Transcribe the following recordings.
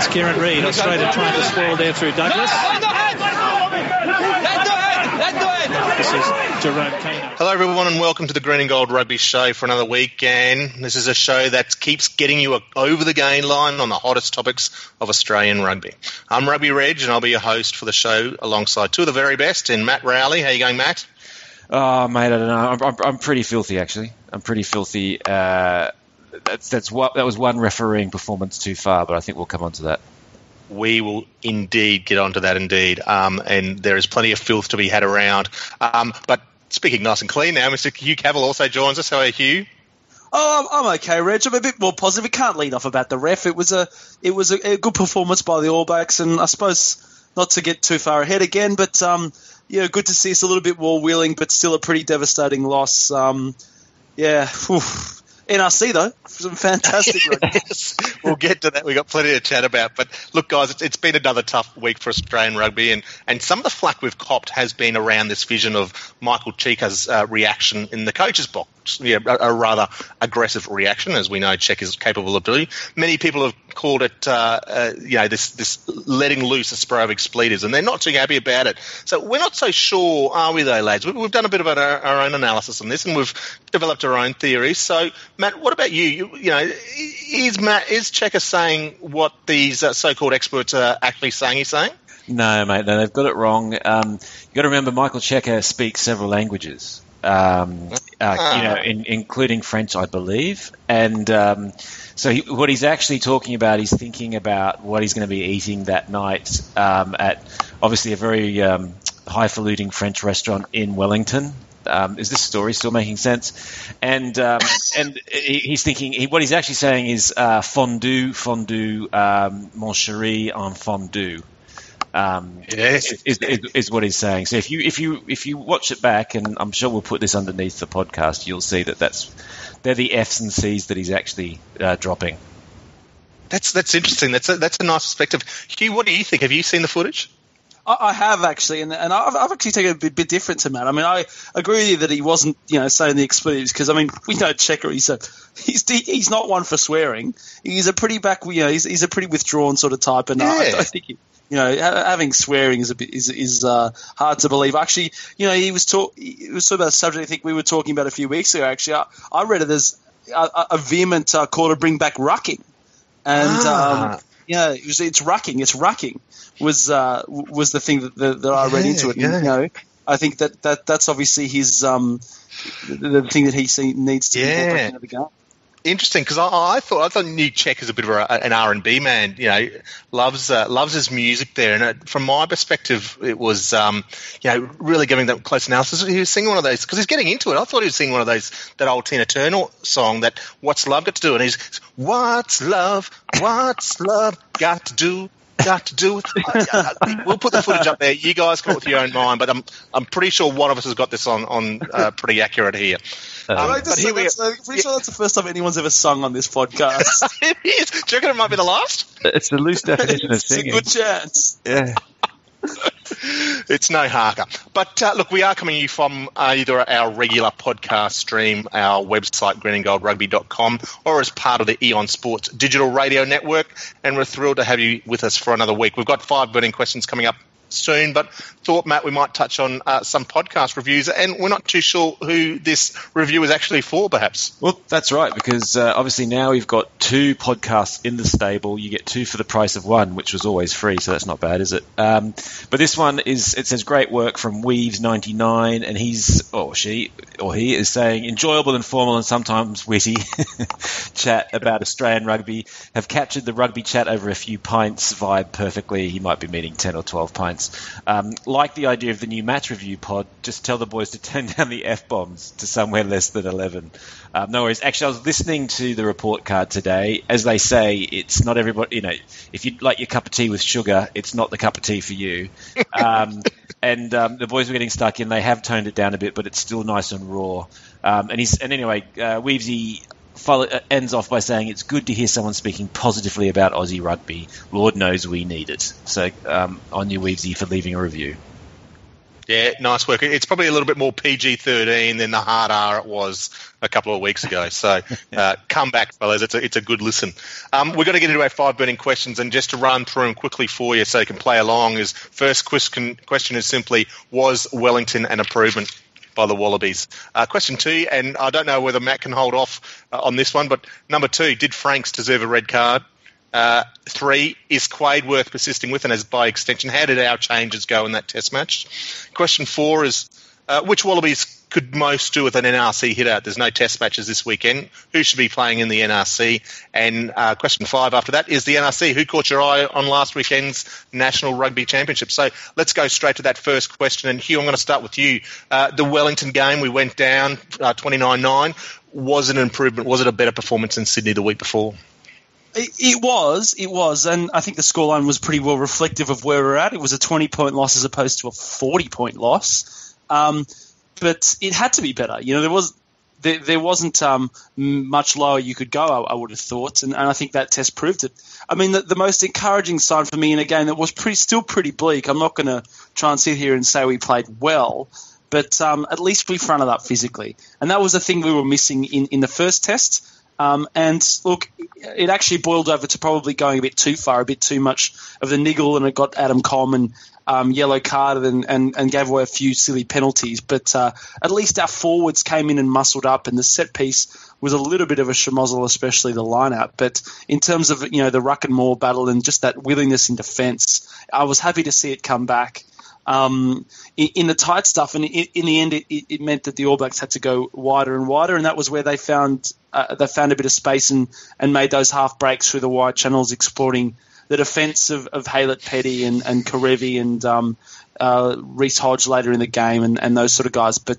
That's Kieran Reid, Australia trying to spoil there through Douglas. This is Jerome Kaino. Hello, everyone, and welcome to the Green and Gold Rugby Show for another week. And this is a show that keeps getting you over the gain line on the hottest topics of Australian rugby. I'm Rugby Reg, and I'll be your host for the show alongside two of the very best in Matt Rowley. How you going, Matt? Oh, mate, I don't know. I'm, I'm, I'm pretty filthy, actually. I'm pretty filthy. Uh, that's that's what that was one refereeing performance too far, but I think we'll come on to that. We will indeed get onto that, indeed. Um, and there is plenty of filth to be had around. Um, but speaking nice and clean now, Mr. Hugh Cavill also joins us. How are you, Hugh? Oh, I'm, I'm okay, Reg. I'm a bit more positive. We can't lead off about the ref. It was a it was a, a good performance by the All Blacks, and I suppose not to get too far ahead again, but um, yeah, good to see us a little bit more willing, but still a pretty devastating loss. Um, yeah, whew. NRC though, some fantastic. yes, we'll get to that. We've got plenty to chat about. But look, guys, it's, it's been another tough week for Australian rugby, and, and some of the flack we've copped has been around this vision of Michael Cheika's uh, reaction in the coach's box. Yeah, a, a, rather aggressive reaction, as we know Cheika is capable of doing. Many people have called it, uh, uh, you know, this this letting loose a spray of expletives, and they're not too happy about it. So we're not so sure, are we, though, lads? We've, we've done a bit of our, our, own analysis on this, and we've developed our own theories. So, Matt, what about you? You, you know, is Matt is Cheika saying what these uh, so-called experts are actually saying? He's saying. No, mate, no, they've got it wrong. Um, you've got to remember, Michael Cheika speaks several languages um, uh, you know, in, including French, I believe. And um, so he, what he's actually talking about, he's thinking about what he's going to be eating that night um, at obviously a very um, highfalutin French restaurant in Wellington. Um, is this story still making sense? And um, and he's thinking he, what he's actually saying is uh, fondue, fondue, mon chéri en fondue. Um, yes. Is, is, is, what he's saying. So if you if you if you watch it back, and I'm sure we'll put this underneath the podcast, you'll see that that's they're the F's and C's that he's actually uh, dropping. That's that's interesting. That's a, that's a nice perspective. Hugh, what do you think? Have you seen the footage? I have actually, and, and I've, I've, actually taken a bit, bit, different to Matt. I mean, I agree with you that he wasn't, you know, saying the expletives because I mean, we know Cheika. He's a he's he's not one for swearing. He's a pretty back, you know, he's, he's a pretty withdrawn sort of type, and yeah. I, I think he, you know, having swearing is a bit is is uh, hard to believe. Actually, you know, he was talk it was sort of a subject I think we were talking about a few weeks ago. Actually, I, I read it as a, a vehement uh, call to bring back rucking, and ah. um, yeah, it was, it's rucking, it's rucking was uh, was the thing that, that, that I read yeah, into it. Yeah. And, you know, I think that, that that's obviously his um, the, the thing that he see, needs to yeah. be the game interesting because I, I, thought I thought New Check is a bit of a, an R and B man. You know, loves uh, loves his music there, and it, from my perspective, it was um, you know really giving that close analysis. He was singing one of those because he's getting into it. I thought he was singing one of those that old Tina Turner song that "What's Love Got to Do," and he's "What's Love, What's Love Got to Do." Got to do with We'll put the footage up there. You guys come up with your own mind, but I'm I'm pretty sure one of us has got this on on uh, pretty accurate here. Um, I'm pretty sure that's the first time anyone's ever sung on this podcast. it is. Do you reckon it might be the last? It's the loose definition of singing. It's a good chance. Yeah. It's no harker. But uh, look, we are coming to you from either our regular podcast stream, our website, greenandgoldrugby.com, or as part of the Eon Sports digital radio network. And we're thrilled to have you with us for another week. We've got five burning questions coming up soon, but thought, Matt, we might touch on uh, some podcast reviews, and we're not too sure who this review is actually for, perhaps. Well, that's right, because uh, obviously now we've got two podcasts in the stable. You get two for the price of one, which was always free, so that's not bad, is it? Um, but this one is, it says great work from Weaves99, and he's, or she, or he is saying enjoyable, informal, and sometimes witty chat about Australian rugby have captured the rugby chat over a few pints vibe perfectly. He might be meaning 10 or 12 pints. Um, like the idea of the new match review pod, just tell the boys to turn down the f bombs to somewhere less than eleven. Um, no worries. Actually, I was listening to the report card today. As they say, it's not everybody. You know, if you like your cup of tea with sugar, it's not the cup of tea for you. Um, and um, the boys were getting stuck in. They have toned it down a bit, but it's still nice and raw. Um, and he's and anyway, uh, Weavesy ends off by saying it's good to hear someone speaking positively about Aussie rugby. Lord knows we need it. So um, on you, Weavesy, for leaving a review. Yeah, nice work. It's probably a little bit more PG 13 than the hard R it was a couple of weeks ago. So uh, come back, fellas. It's a, it's a good listen. Um, we're going to get into our five burning questions, and just to run through them quickly for you so you can play along is first question, question is simply Was Wellington an improvement? By the Wallabies. Uh, question two, and I don't know whether Matt can hold off uh, on this one, but number two, did Franks deserve a red card? Uh, three, is Quade worth persisting with? And as by extension, how did our changes go in that test match? Question four is, uh, which Wallabies could most do with an NRC hit out? There's no test matches this weekend. Who should be playing in the NRC? And uh, question five after that is the NRC. Who caught your eye on last weekend's National Rugby Championship? So let's go straight to that first question. And Hugh, I'm going to start with you. Uh, the Wellington game, we went down 29 9. Was it an improvement? Was it a better performance in Sydney the week before? It, it, was, it was, and I think the scoreline was pretty well reflective of where we're at. It was a 20 point loss as opposed to a 40 point loss. Um, but it had to be better. You know, there was there, there wasn't um, much lower you could go. I, I would have thought, and, and, I think that test proved it. I mean, the, the, most encouraging sign for me in a game that was pretty still pretty bleak. I'm not going to try and sit here and say we played well, but um, at least we fronted up physically, and that was the thing we were missing in, in the first test. Um, and look, it actually boiled over to probably going a bit too far, a bit too much of the niggle, and it got Adam Coleman um, yellow carded and, and, and, gave away a few silly penalties. But uh, at least our forwards came in and muscled up, and the set piece was a little bit of a schmozzle, especially the lineup. But in terms of you know the ruck and maul battle and just that willingness in defence, I was happy to see it come back. Um, in, the tight stuff, and in, in the end, it, it, meant that the All Blacks had to go wider and wider, and that was where they found uh, they found a bit of space and, and made those half breaks through the wide channels, exploiting the defence of, of Haylett Petty and, and Kerevi and um, uh, Reece Hodge later in the game and, and those sort of guys. But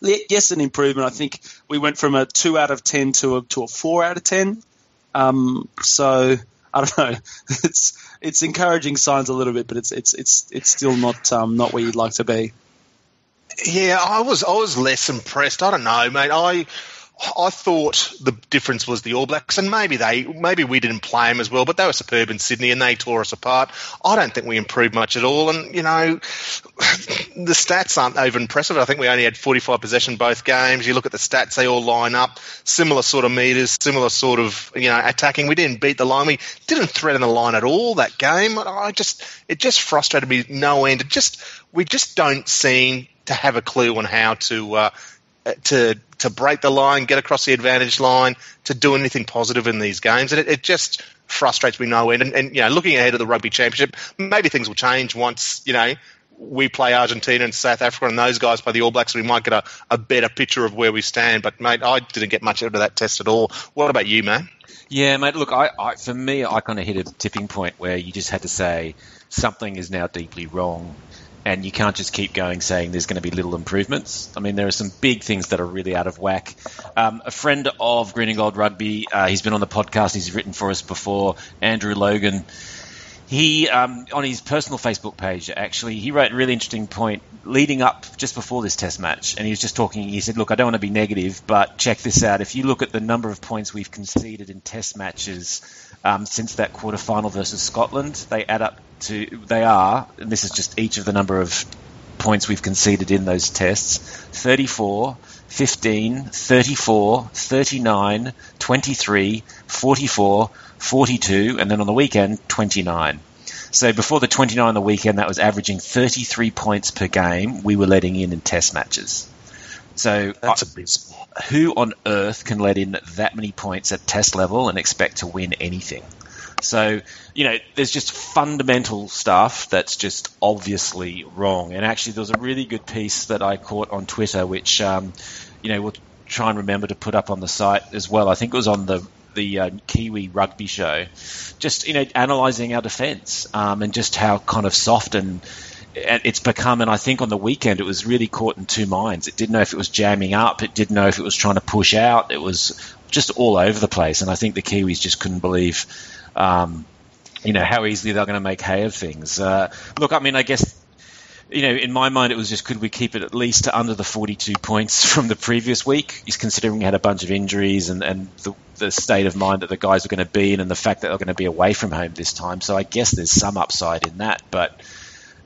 yes, an improvement. I think we went from a two out of ten to a to a four out of ten. Um, so I don't know. It's it's encouraging signs a little bit, but it's it's it's it's still not um, not where you'd like to be. Yeah, I was I was less impressed. I don't know, mate. I I thought the difference was the All Blacks, and maybe they, maybe we didn't play them as well, but they were superb in Sydney and they tore us apart. I don't think we improved much at all, and you know, the stats aren't over impressive. I think we only had 45 possession both games. You look at the stats; they all line up, similar sort of meters, similar sort of you know attacking. We didn't beat the line. We didn't threaten the line at all that game. I just, it just frustrated me no end. It just, we just don't seem to have a clue on how to. Uh, Uh, to to break the line, get across the advantage line, to do anything positive in these games, and it, it just frustrates me no end. And, and, you know, looking ahead of the Rugby Championship, maybe things will change once you know we play Argentina and South Africa, and those guys play the All Blacks. We might get a, a better picture of where we stand. But mate, I didn't get much out of that test at all. What about you, man? Yeah, mate. Look, I, I for me, I kind of hit a tipping point where you just had to say something is now deeply wrong and you can't just keep going saying there's going to be little improvements. I mean, there are some big things that are really out of whack. Um, a friend of Green and Gold Rugby, uh, he's been on the podcast, he's written for us before, Andrew Logan. He, um, on his personal Facebook page, actually, he wrote a really interesting point leading up just before this test match. And he was just talking, he said, Look, I don't want to be negative, but check this out. If you look at the number of points we've conceded in test matches um, since that quarter final versus Scotland, they add up to they are, and this is just each of the number of points we've conceded in those tests 34, 15, 34, 39, 23, 44, 42, and then on the weekend, 29. So before the 29 on the weekend, that was averaging 33 points per game we were letting in in test matches. So that's a bit. Who on earth can let in that many points at test level and expect to win anything? So, you know, there's just fundamental stuff that's just obviously wrong. And actually, there was a really good piece that I caught on Twitter, which, um, you know, we'll try and remember to put up on the site as well. I think it was on the the uh, Kiwi Rugby Show, just you know, analysing our defence um, and just how kind of soft and it's become, and I think on the weekend it was really caught in two minds. It didn't know if it was jamming up, it didn't know if it was trying to push out. It was just all over the place, and I think the Kiwis just couldn't believe um, you know, how easily they're going to make hay of things. Uh, look, I mean, I guess, you know, in my mind, it was just could we keep it at least to under the 42 points from the previous week, considering we had a bunch of injuries and, and the, the state of mind that the guys are going to be in and the fact that they're going to be away from home this time. So I guess there's some upside in that. But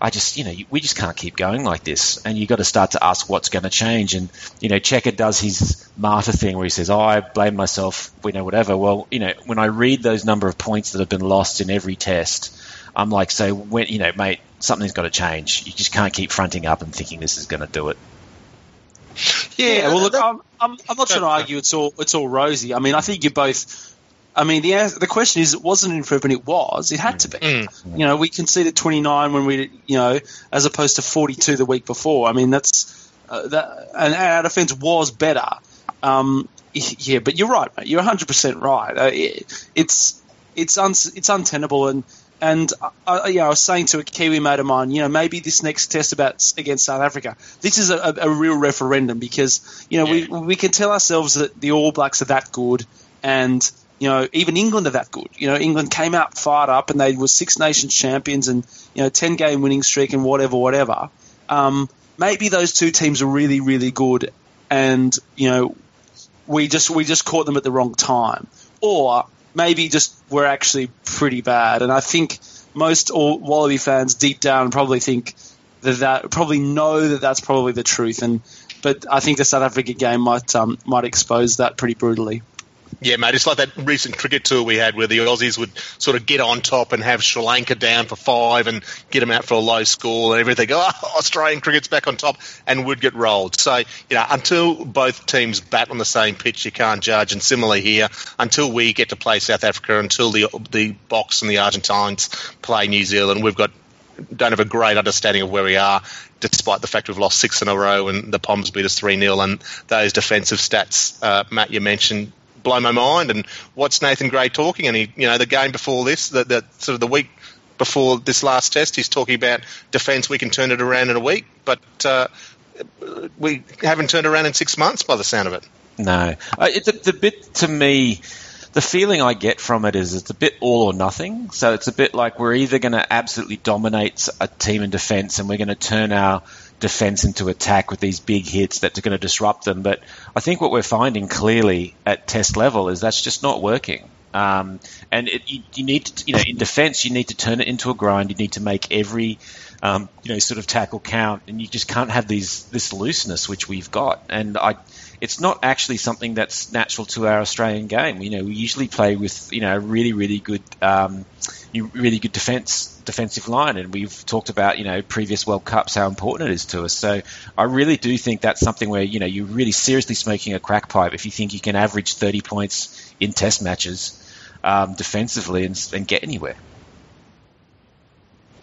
I just, you know, we just can't keep going like this. And you've got to start to ask what's going to change. And, you know, Cheika does his martyr thing where he says, oh, I blame myself, you know, whatever. Well, you know, when I read those number of points that have been lost in every test, I'm like, so when, you know, mate, something's got to change. You just can't keep fronting up and thinking this is going to do it. Yeah, well, look, I'm, I'm, I'm not trying to argue it's all it's all rosy. I mean, I think you both. I mean, the the question is, it wasn't an improvement. It was. It had to be. Mm. You know, we conceded 29 when we, you know, as opposed to 42 the week before. I mean, that's uh, that, and our defense was better. Um, yeah, but you're right, mate. You're 100 percent right. Uh, it, it's it's un, it's untenable, and and I, you know, I was saying to a Kiwi mate of mine, you know, maybe this next test about against South Africa, this is a, a real referendum because you know Yeah. we we can tell ourselves that the All Blacks are that good, and you know even England are that good. You know, England came out fired up and they were Six Nations champions and you know ten game winning streak and whatever, whatever. Um, maybe those two teams are really really good, and you know we just we just caught them at the wrong time, or maybe just we're actually pretty bad. And I think most all Wallaby fans deep down probably think that that probably know that that's probably the truth. And but I think the South Africa game might um, might expose that pretty brutally. Yeah, mate, it's like that recent cricket tour we had where the Aussies would sort of get on top and have Sri Lanka down for five and get them out for a low score and everything. Oh, Australian cricket's back on top and would get rolled. So, you know, until both teams bat on the same pitch, you can't judge. And similarly here, until we get to play South Africa, until the the Boks and the Argentines play New Zealand, we've got don't have a great understanding of where we are, despite the fact we've lost six in a row and the Poms beat us 3 0. And those defensive stats, uh, Matt, you mentioned, blow my mind. And what's Nathan Grey talking? And he, you know, the game before this, the, the sort of the week before this last test, he's talking about defence. We can turn it around in a week, but uh, we haven't turned around in six months by the sound of it. No, uh, it's a, the bit to me. The feeling I get from it is it's a bit all or nothing. So it's a bit like we're either going to absolutely dominate a team in defence and we're going to turn our defence into attack with these big hits that are going to disrupt them. But I think what we're finding clearly at test level is that's just not working. Um, and it, you, you need to, you know, in defence, you need to turn it into a grind. You need to make every, um, you know, sort of tackle count, and you just can't have these this looseness which we've got. And I, it's not actually something that's natural to our Australian game. You know, we usually play with you know a really really good, um, really good defence defensive line, and we've talked about you know previous World Cups how important it is to us. So I really do think that's something where you know you're really seriously smoking a crack pipe if you think you can average 30 points in Test matches um, defensively and, and get anywhere.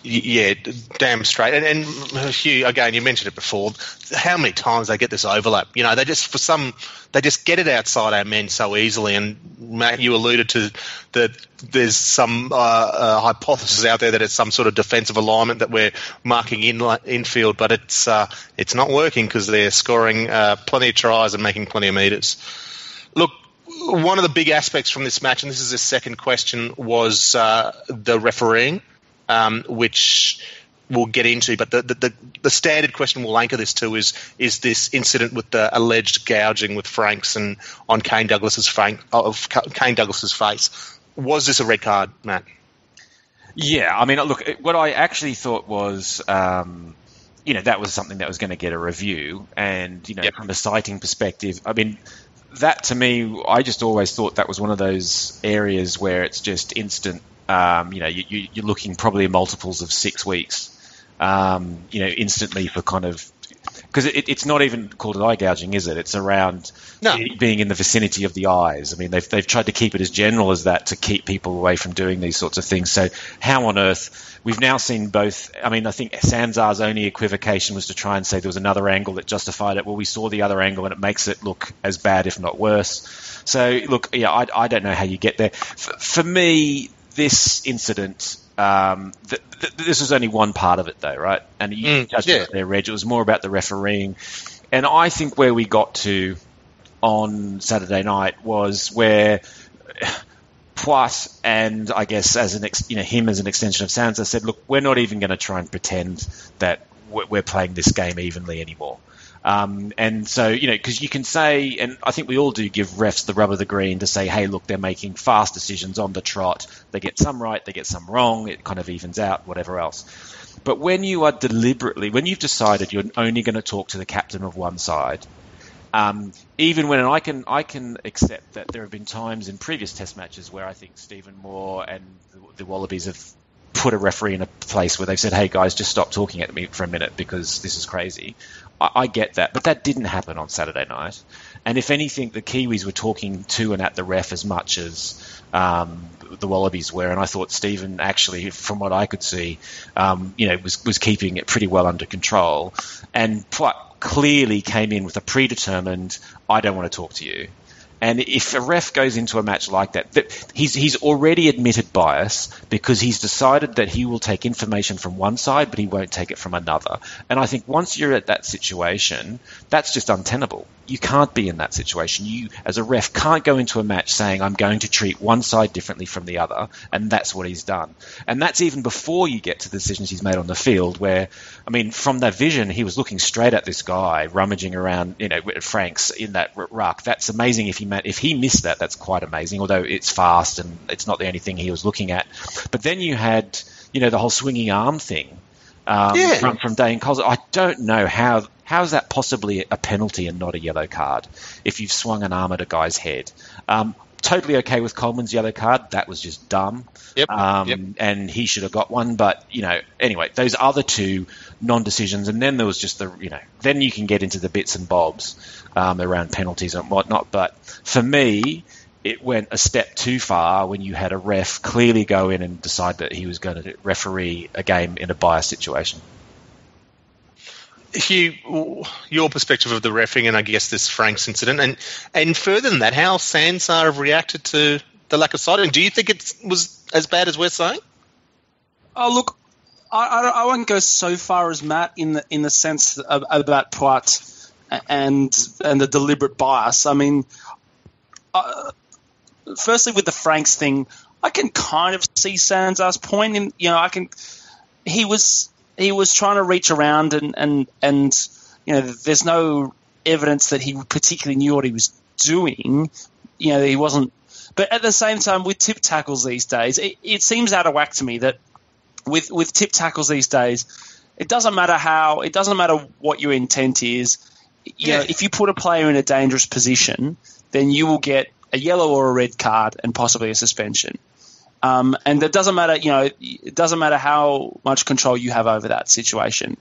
Yeah, damn straight. And, and Hugh, again, you mentioned it before. How many times they get this overlap? You know, they just for some, they just get it outside our men so easily. And Matt, you alluded to that. There's some uh, uh, hypothesis out there that it's some sort of defensive alignment that we're marking in infield, but it's uh, it's not working because they're scoring uh, plenty of tries and making plenty of meters. Look, one of the big aspects from this match, and this is the second question, was uh, the refereeing um, which we'll get into. But the, the, the, standard question we'll anchor this to is is this incident with the alleged gouging with Franks and on Kane Douglas's Frank, of Kane Douglas's face. Was this a red card, Matt? Yeah, I mean, look, what I actually thought was. Um, you know that was something that was going to get a review, and you know Yep. from a citing perspective, I mean that to me, I just always thought that was one of those areas where it's just instant. Um, you know, you, you, you're looking probably multiples of six weeks. Um, you know, instantly for kind of because it, it's not even called eye gouging, is it? It's around No. being in the vicinity of the eyes. I mean, they've they've tried to keep it as general as that to keep people away from doing these sorts of things. So, how on earth? We've now seen both. I mean, I think Sanzar's only equivocation was to try and say there was another angle that justified it. Well, we saw the other angle, and it makes it look as bad, if not worse. So, look, yeah, I, I don't know how you get there. For, for me, this incident. Um, th- th- this was only one part of it, though, right? And you Mm, judged yeah. it there, Reg. It was more about the refereeing, and I think where we got to on Saturday night was where Poite and I guess as an ex, you know him as an extension of SANZAAR said, look, we're not even going to try and pretend that we're playing this game evenly anymore. Um, and so, you know, because you can say, and I think we all do give refs the rub of the green to say, hey, look, they're making fast decisions on the trot. They get some right, they get some wrong. It kind of evens out, whatever else. But when you are deliberately, when you've decided you're only going to talk to the captain of one side, um, even when I can I can accept that there have been times in previous Test matches where I think Stephen Moore and the, the Wallabies have put a referee in a place where they've said, "Hey guys, just stop talking at me for a minute because this is crazy." I, I get that, but that didn't happen on Saturday night. And if anything, the Kiwis were talking to and at the ref as much as um, the Wallabies were, and I thought Stephen actually, from what I could see, um, you know, was was keeping it pretty well under control, and quite clearly came in with a predetermined, "I don't want to talk to you." And if a ref goes into a match like that, that, he's he's already admitted bias because he's decided that he will take information from one side, but he won't take it from another. And I think once you're at that situation, that's just untenable. You can't be in that situation. You, as a ref, can't go into a match saying, I'm going to treat one side differently from the other. And that's what he's done. And that's even before you get to the decisions he's made on the field, where, I mean, from that vision, he was looking straight at this guy, rummaging around, you know, Franks in that ruck. That's amazing if he if he missed that, that's quite amazing. Although it's fast and it's not the only thing he was looking at. But then you had, you know, the whole swinging arm thing um, yeah. from, from Dane Coles. I don't know how how is that possibly a penalty and not a yellow card if you've swung an arm at a guy's head? Um, totally okay with Coleman's yellow card. That was just dumb. Yep, um, yep. And he should have got one. But, you know, anyway, those other two non decisions. And then there was just the, you know, then you can get into the bits and bobs um, around penalties and whatnot. But for me, it went a step too far when you had a ref clearly go in and decide that he was going to referee a game in a bias situation. Hugh, your perspective of the refing and I guess this Franks incident, and and further than that, how SANZAAR have reacted to the lack of citing. Do you think it was as bad as we're saying? Oh, look, I, I, I won't go so far as Matt in the in the sense of, about Poite and and the deliberate bias. I mean, uh, firstly with the Franks thing, I can kind of see SANZAAR's point. In you know, I can. He was he was trying to reach around and and and you know, there's no evidence that he particularly knew what he was doing. You know, he wasn't. But at the same time, with tip tackles these days, it, it seems out of whack to me that with with tip tackles these days, it doesn't matter how, it doesn't matter what your intent is. You yeah. know, if you put a player in a dangerous position, then you will get a yellow or a red card and possibly a suspension. Um, and it doesn't matter, you know, it doesn't matter how much control you have over that situation.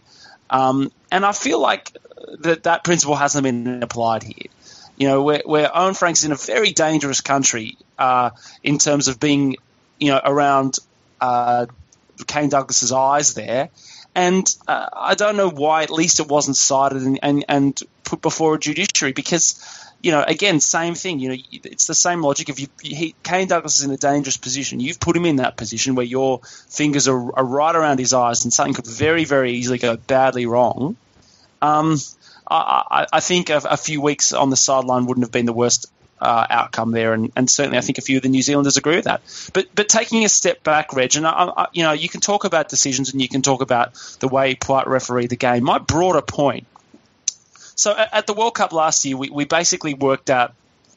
Um, and I feel like that that principle hasn't been applied here. You know, where, Owen Franks is in a very dangerous country uh, in terms of being, you know, around uh, Kane Douglas's eyes there. And uh, I don't know why at least it wasn't cited and, and, and put before a judiciary because you know, again, same thing. You know, it's the same logic. If you, he, Kane Douglas is in a dangerous position, you've put him in that position where your fingers are, are right around his eyes, and something could very, very easily go badly wrong. Um, I, I, think a, a, few weeks on the sideline wouldn't have been the worst uh, outcome there, and, and, certainly I think a few of the New Zealanders agree with that. But but taking a step back, Reg, and I, I, you know, you can talk about decisions and you can talk about the way Poite referee the game. My broader point so at the World Cup last year, we, we basically worked out,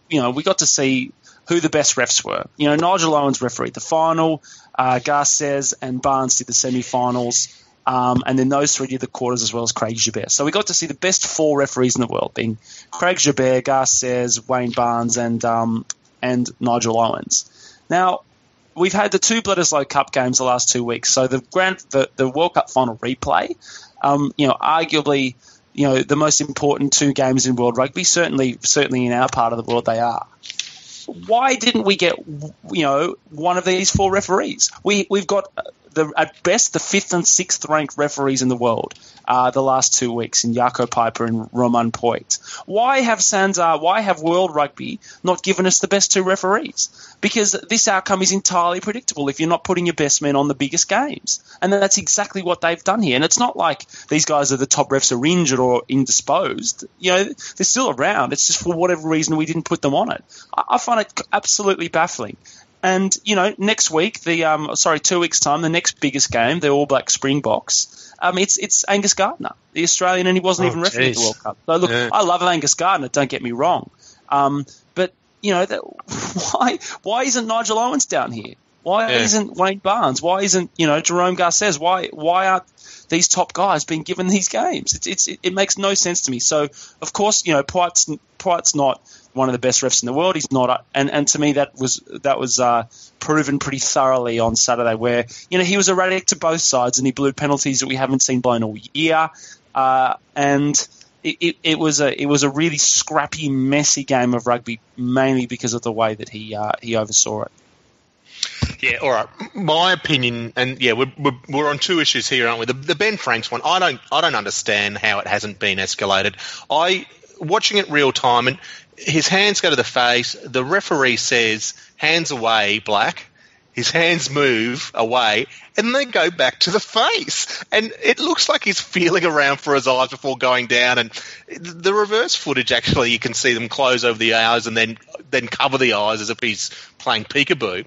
you know, we got to see who the best refs were. You know, Nigel Owens refereed the final, uh, Garces and Barnes did the semi-finals, um, and then those three did the quarters as well as Craig Joubert. So we got to see the best four referees in the world, being Craig Joubert, Garces, Wayne Barnes, and um, and Nigel Owens. Now, we've had the two Bledisloe Cup games the last two weeks. So the grand, the, the World Cup final replay, um, you know, arguably you know the most important two games in world rugby. Certainly, certainly in our part of the world, they are. Why didn't we get you know one of these four referees? We we've got the at best the fifth and sixth ranked referees in the world uh, the last two weeks in Jaco Peyper and Romain Poite. Why have SANZAAR, why have World Rugby not given us the best two referees? Because this outcome is entirely predictable if you're not putting your best men on the biggest games. And that's exactly what they've done here. And it's not like these guys are the top refs are injured or indisposed. You know, they're still around. It's just for whatever reason we didn't put them on it. I, I find it absolutely baffling. And you know, next week, the um, sorry, two weeks time, the next biggest game, the All Black Springboks. Um, it's it's Angus Gardner, the Australian, and he wasn't Oh, even refereeing the. World Cup. So look, Yeah. I love Angus Gardner. Don't get me wrong, um, but you know, that, why why isn't Nigel Owens down here? Why Yeah. isn't Wayne Barnes? Why isn't you know Jerome Garces? Why why aren't these top guys being given these games? It's, it's it makes no sense to me. So of course you know Poite's Poite's not one of the best refs in the world. He's not, and and to me that was that was uh, proven pretty thoroughly on Saturday, where you know he was erratic to both sides and he blew penalties that we haven't seen blown all year, uh, and. It, it, it was a it was a really scrappy, messy game of rugby, mainly because of the way that he uh, he oversaw it. Yeah, all right. My opinion, and yeah, we're, we're, we're on two issues here, aren't we? The, the Ben Franks one, I don't, I don't understand how it hasn't been escalated. I watching it real time, and his hands go to the face. The referee says, "Hands away, Black." His hands move away, and they go back to the face, and it looks like he's feeling around for his eyes before going down. And the reverse footage, actually, you can see them close over the eyes and then then cover the eyes as if he's playing peekaboo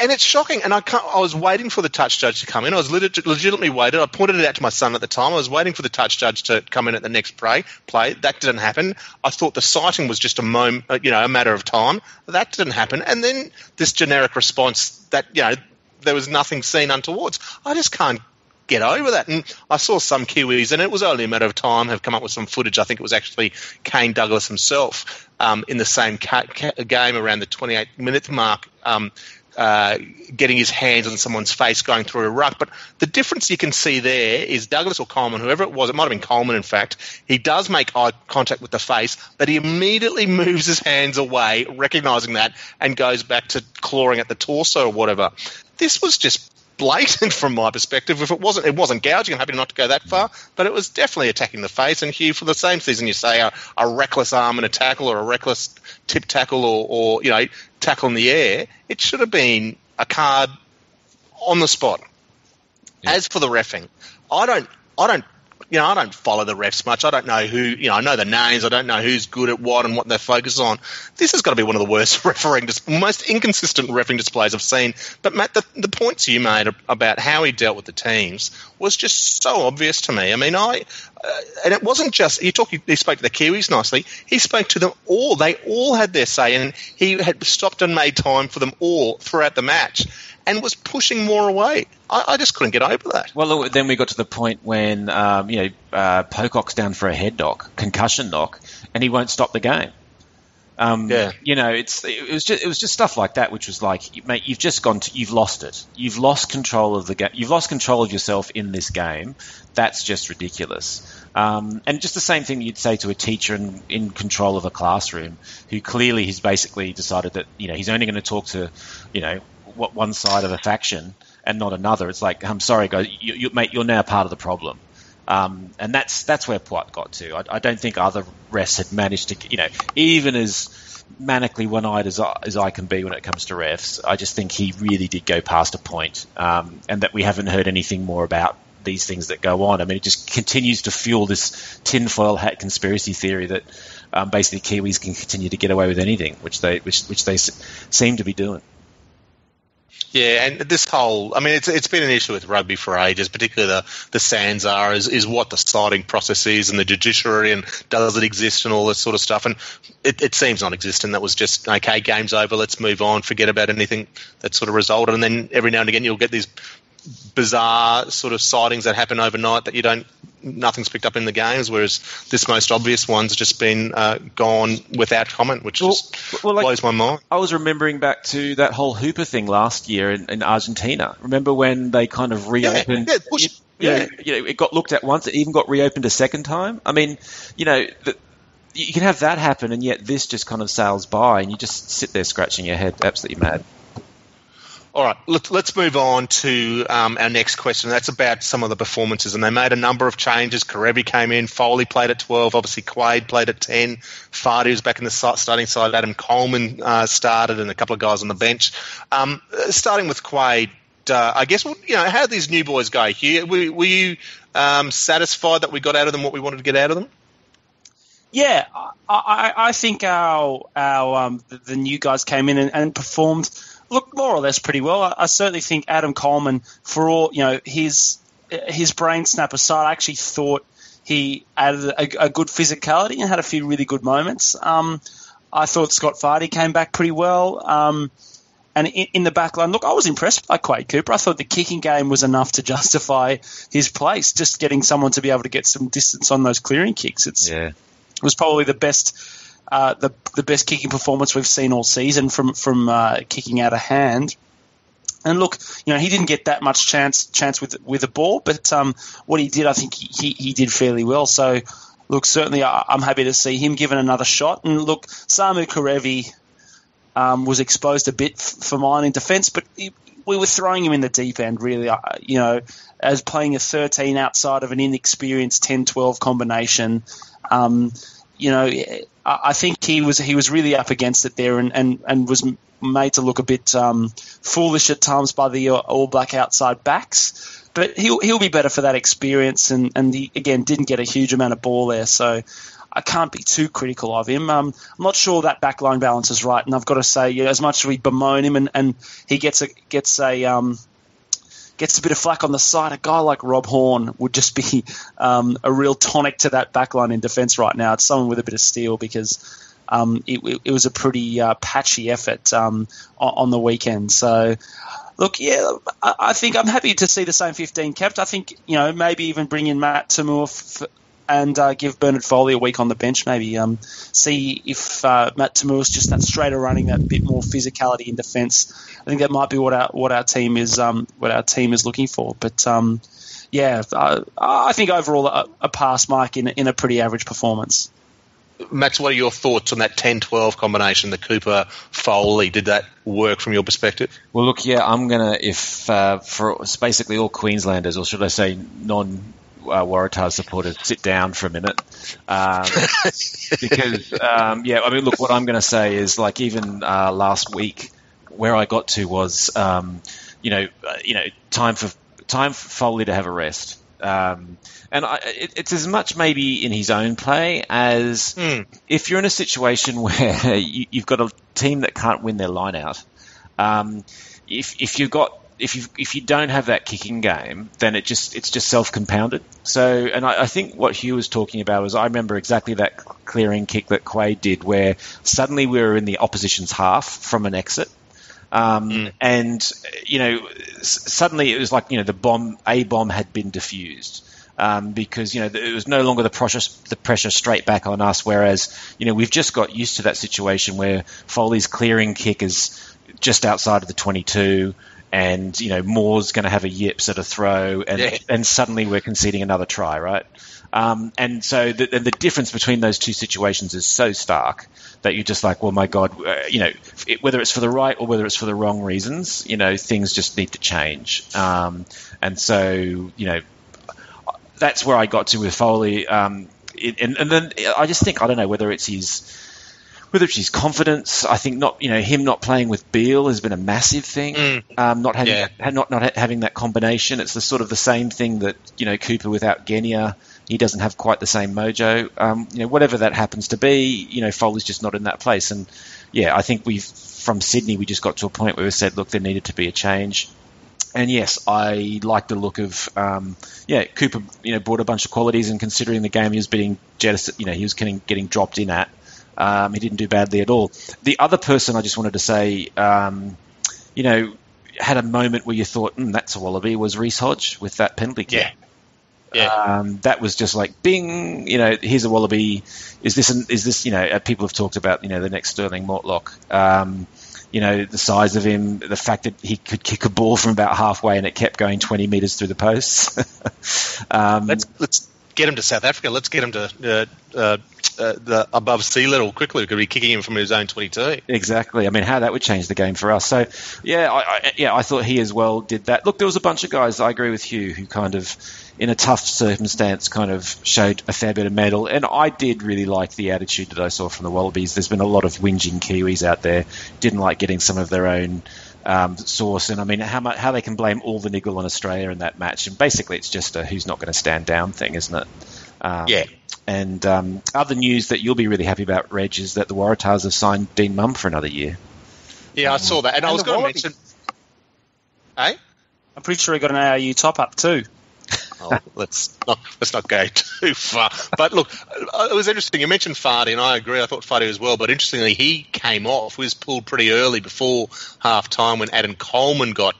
and it's shocking. And I I was waiting for the touch judge to come in. I was legit, legitimately waiting. I pointed it out to my son at the time. I was waiting for the touch judge to come in at the next play. Play that didn't happen. I thought the citing was just a moment, uh, you know, a matter of time. That didn't happen. And then this generic response that you know there was nothing seen untowards. I just can't get over that. And I saw some Kiwis, and it was only a matter of time, have come up with some footage. I think it was actually Kane Douglas himself um, in the same ca- ca- game around the 28 minute mark. Um, uh, getting his hands on someone's face going through a ruck. But the difference you can see there is Douglas or Coleman, whoever it was, it might have been Coleman in fact, he does make eye contact with the face, but he immediately moves his hands away, recognizing that, and goes back to clawing at the torso or whatever. This was just blatant from my perspective. If it wasn't, it wasn't gouging. I'm happy not to go that far, but it was definitely attacking the face. And Hugh, for the same season, you say a, a reckless arm and a tackle, or a reckless tip tackle, or, or you know tackle in the air. It should have been a card on the spot. As for the refing, I don't, I don't, you know, I don't follow the refs much. I don't know who, you know, I know the names. I don't know who's good at what and what they focus on. This has got to be one of the worst refereeing, most inconsistent refereeing displays I've seen. But Matt, the, the points you made about how he dealt with the teams was just so obvious to me. I mean, I, uh, and it wasn't just he talked. He spoke to the Kiwis nicely. He spoke to them all. They all had their say, and he had stopped and made time for them all throughout the match, and was pushing more away. I, I just couldn't get over that. Well, then we got to the point when um, you know uh, Pocock's down for a head knock, concussion knock, and he won't stop the game. Um, Yeah. You know, it's it was just it was just stuff like that, which was like, mate, you've just gone, to, you've lost it. You've lost control of the game. You've lost control of yourself in this game. That's just ridiculous. Um, and just the same thing you'd say to a teacher in, in control of a classroom who clearly has basically decided that you know he's only going to talk to you know what one side of a faction and not another. It's like I'm sorry, guys, you, you, mate, you're now part of the problem. Um, and that's that's where Poite got to. I, I don't think other refs had managed to, you know, even as manically one-eyed as I, as I can be when it comes to refs, I just think he really did go past a point, um, and that we haven't heard anything more about these things that go on. I mean, it just continues to fuel this tinfoil hat conspiracy theory that um, basically Kiwis can continue to get away with anything, which they which which they s- seem to be doing. Yeah, and this whole, I mean, it's it's been an issue with rugby for ages, particularly the, the SANZAR is, is what the citing process is and the judiciary and does it exist and all this sort of stuff. And it, it seems non existent. That was just, okay, game's over, let's move on, forget about anything that sort of resulted. And then every now and again you'll get these bizarre sort of citings that happen overnight that you don't, nothing's picked up in the games, whereas this most obvious one's just been uh, gone without comment, which Well- just well, like- blows my mind. I was remembering back to that whole Hooper thing last year in, in Argentina. Remember when they kind of reopened? yeah, you, know, yeah. you know, it got looked at once. It even got reopened a second time. I mean, you know, the, you can have that happen, and yet this just kind of sails by, and you just sit there scratching your head, absolutely mad. All right, let, let's move on to um, our next question. That's about some of the performances, and they made a number of changes. Kerevi came in, Foley played at 12, obviously Quade played at 10, Fardy was back in the starting side, Adam Coleman uh, started, and a couple of guys on the bench. Um, starting with Quade, uh, I guess, well, you know, how these new boys go, Hugh? Were, were you um, satisfied that we got out of them what we wanted to get out of them? Yeah, I, I, I think our our um, the, the new guys came in and, and performed look, more or less pretty well. I, I certainly think Adam Coleman, for all you know, his his brain snap aside, I actually thought he added a, a good physicality and had a few really good moments. Um, I thought Scott Fardy came back pretty well. Um, and in, in, the back line, look, I was impressed by Quade Cooper. I thought the kicking game was enough to justify his place. Just getting someone to be able to get some distance on those clearing kicks. It's, yeah. It was probably the best uh, the the best kicking performance we've seen all season from from uh, kicking out of hand. And look, you know, he didn't get that much chance chance with with the ball, but um, what he did, I think he, he did fairly well. So, look, certainly I, am happy to see him given another shot. And look, Samu Kerevi um, was exposed a bit for mine in defence, but he, we were throwing him in the deep end, really. You know, as playing a 13 outside of an inexperienced 10-12 combination. Um, you know, I think he was he was really up against it there, and, and, and was made to look a bit um, foolish at times by the All Black outside backs. But he'll he'll be better for that experience, and and he again didn't get a huge amount of ball there, so I can't be too critical of him. Um, I'm not sure that backline balance is right, and I've got to say, you know, as much as we bemoan him, and, and he gets a gets a um, gets a bit of flack on the side. A guy like Rob Horne would just be um, a real tonic to that backline in defence right now. It's someone with a bit of steel because um, it, it, was a pretty uh, patchy effort um, on, on, the weekend. So. Look, yeah, I, think I'm happy to see the same 15 kept. I think, you know, maybe even bring in Matt To'omua and uh, give Bernard Foley a week on the bench. Maybe um, see if uh, Matt To'omua is just that straighter running, that bit more physicality in defence. I think that might be what our what our team is um, what our team is looking for. But um, yeah, I, I, think overall a, a pass, Mike, in in a pretty average performance. Max, what are your thoughts on that 10-12 combination, the Cooper Foley? Did that work from your perspective? Well, look, yeah, I'm gonna if uh, for basically all Queenslanders, or should I say non uh, Waratahs supporters sit down for a minute um, because um, yeah, I mean, look, what I'm going to say is like even uh, last week, where I got to was um, you know uh, you know time for time for Foley to have a rest. Um, and I, it, it's as much maybe in his own play as mm. if you're in a situation where you, have got a team that can't win their line out. Um, if if you've got if you if you don't have that kicking game, then it just it's just self compounded. So, and I, I, think what Hugh was talking about was I remember exactly that clearing kick that Quade did, where suddenly we were in the opposition's half from an exit. Um, mm. And you know, s- suddenly it was like you know the bomb, a bomb had been diffused, um, because you know it was no longer the pressure, the pressure straight back on us. Whereas you know we've just got used to that situation where Foley's clearing kick is just outside of the 22 and you know Moore's going to have a yips at a throw, and yeah. and suddenly we're conceding another try, right? Um, and so the, the difference between those two situations is so stark that you're just like, well, my God, uh, you know, it, whether it's for the right or whether it's for the wrong reasons, you know, things just need to change. Um, and so, you know, that's where I got to with Foley. Um, it, and, and then I just think I don't know whether it's his whether it's his confidence, I think not, you know, him not playing with Beale has been a massive thing. Mm. Um, not having yeah. not not having that combination, it's the sort of the same thing that you know Cooper without Genia, he doesn't have quite the same mojo. Um, you know, whatever that happens to be, you know, Foley's just not in that place. And yeah, I think we've from Sydney we just got to a point where we said, look, there needed to be a change. And yes, I like the look of um, yeah Cooper. You know, brought a bunch of qualities, and considering the game he was being jettisoned, you know, he was getting getting dropped in at. Um, he didn't do badly at all. The other person I just wanted to say, um, you know, had a moment where you thought, mm, that's a wallaby, was Reece Hodge with that penalty kick. Yeah. Yeah. Um, that was just like bing, you know, here's a wallaby. Is this, an, is this, you know, uh, people have talked about, you know, the next Stirling Mortlock. Um, you know, the size of him, the fact that he could kick a ball from about halfway and it kept going 20 metres through the posts. um, let's, let's get him to South Africa. Let's get him to uh, uh, uh, the above sea level quickly. We could be kicking him from his own 22. Exactly. I mean, how that would change the game for us. So, yeah, I, I, yeah, I thought he as well did that. Look, there was a bunch of guys. I agree with Hugh who kind of, in a tough circumstance, kind of showed a fair bit of mettle. And I did really like the attitude that I saw from the Wallabies. There's been a lot of whinging Kiwis out there. Didn't like getting some of their own. Um, source. And I mean, how much, how they can blame all the niggle on Australia in that match, and basically it's just a who's not going to stand down thing, isn't it? Um, yeah. And um, other news that you'll be really happy about, Reg, is that the Waratahs have signed Dean Mumm for another year. Yeah, I saw that, and, And I was going to mention. Hey, I'm pretty sure he got an ARU top up too. Oh, let's not let's not go too far. But look, uh, it was interesting. You mentioned Fardy, and I agree. I thought Fardy was well, but interestingly, he came off. Was pulled pretty early before half time when Adam Coleman got.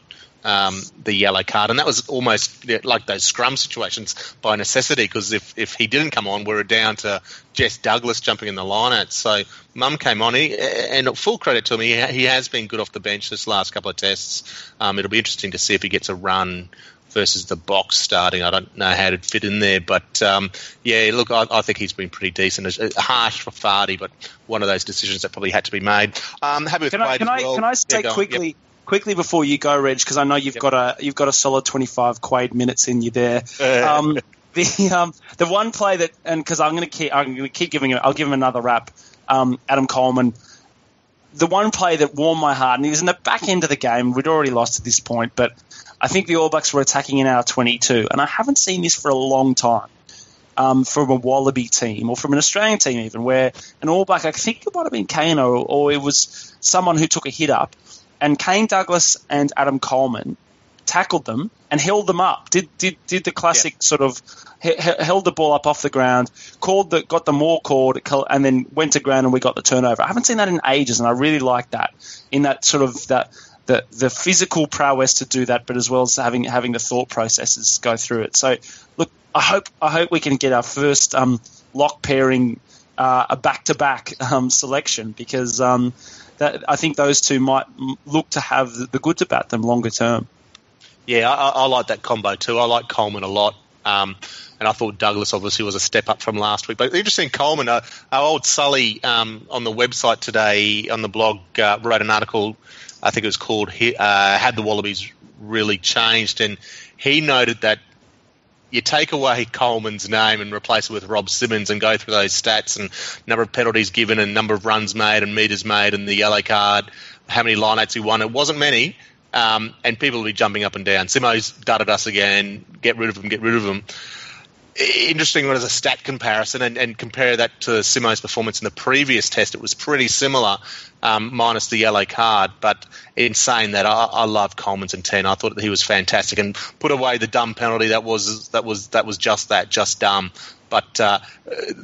Um, the yellow card, and that was almost like those scrum situations by necessity. Because if, if he didn't come on, we were down to Jess Douglas jumping in the lineout. So Mumm came on, he, and full credit to him, he, he has been good off the bench this last couple of tests. Um, it'll be interesting to see if he gets a run versus the Boks starting. I don't know how to fit in there, but um, yeah, look, I, I think he's been pretty decent. It's, uh, harsh for Fardy, but one of those decisions that probably had to be made. Um, happy with Can I can I well. can I Yeah, say go quickly Yep. quickly before you go, Reg? Because I know you've Yep. got a you've got a solid 25 Quade minutes in you there. Um, the um, the one play that and because I'm going to keep I'm going to keep giving him I'll give him another rap. Um, Adam Coleman. The one play that warmed my heart, and he was in the back end of the game. We'd already lost at this point, but I think the All Blacks were attacking in our 22, and I haven't seen this for a long time um, from a Wallaby team or from an Australian team even, where an All Black, I think it might have been Kane or, or it was someone who took a hit up, and Kane Douglas and Adam Coleman tackled them and held them up. Did did did the classic sort of he- he- held the ball up off the ground, called the got the more called, and then went to ground and we got the turnover. I haven't seen that in ages, and I really like that in that sort of that. The, the physical prowess to do that, but as well as having having the thought processes go through it. So, look, I hope I hope we can get our first um, lock pairing uh, a back to back selection because um, that, I think those two might look to have the, goods about them longer term. Yeah, I, I I like that combo too. I like Coleman a lot. Um, and I thought Douglas obviously was a step up from last week. But interesting, Coleman, uh, our old Sully um, on the website today, on the blog, uh, wrote an article, I think it was called uh, Had the Wallabies Really Changed? And he noted that you take away Coleman's name and replace it with Rob Simmons and go through those stats and number of penalties given and number of runs made and meters made and the yellow card, how many lineouts he won. It wasn't many. Um, and people will be jumping up and down. Simo's dudded us again. Get rid of him. Get rid of him. Interesting one as a stat comparison, and, and compare that to Simo's performance in the previous test. It was pretty similar, um, minus the yellow card. But in saying that, I, I love Coleman's in ten. I thought that he was fantastic, and put away the dumb penalty. That was that was that was just that, just dumb. But uh,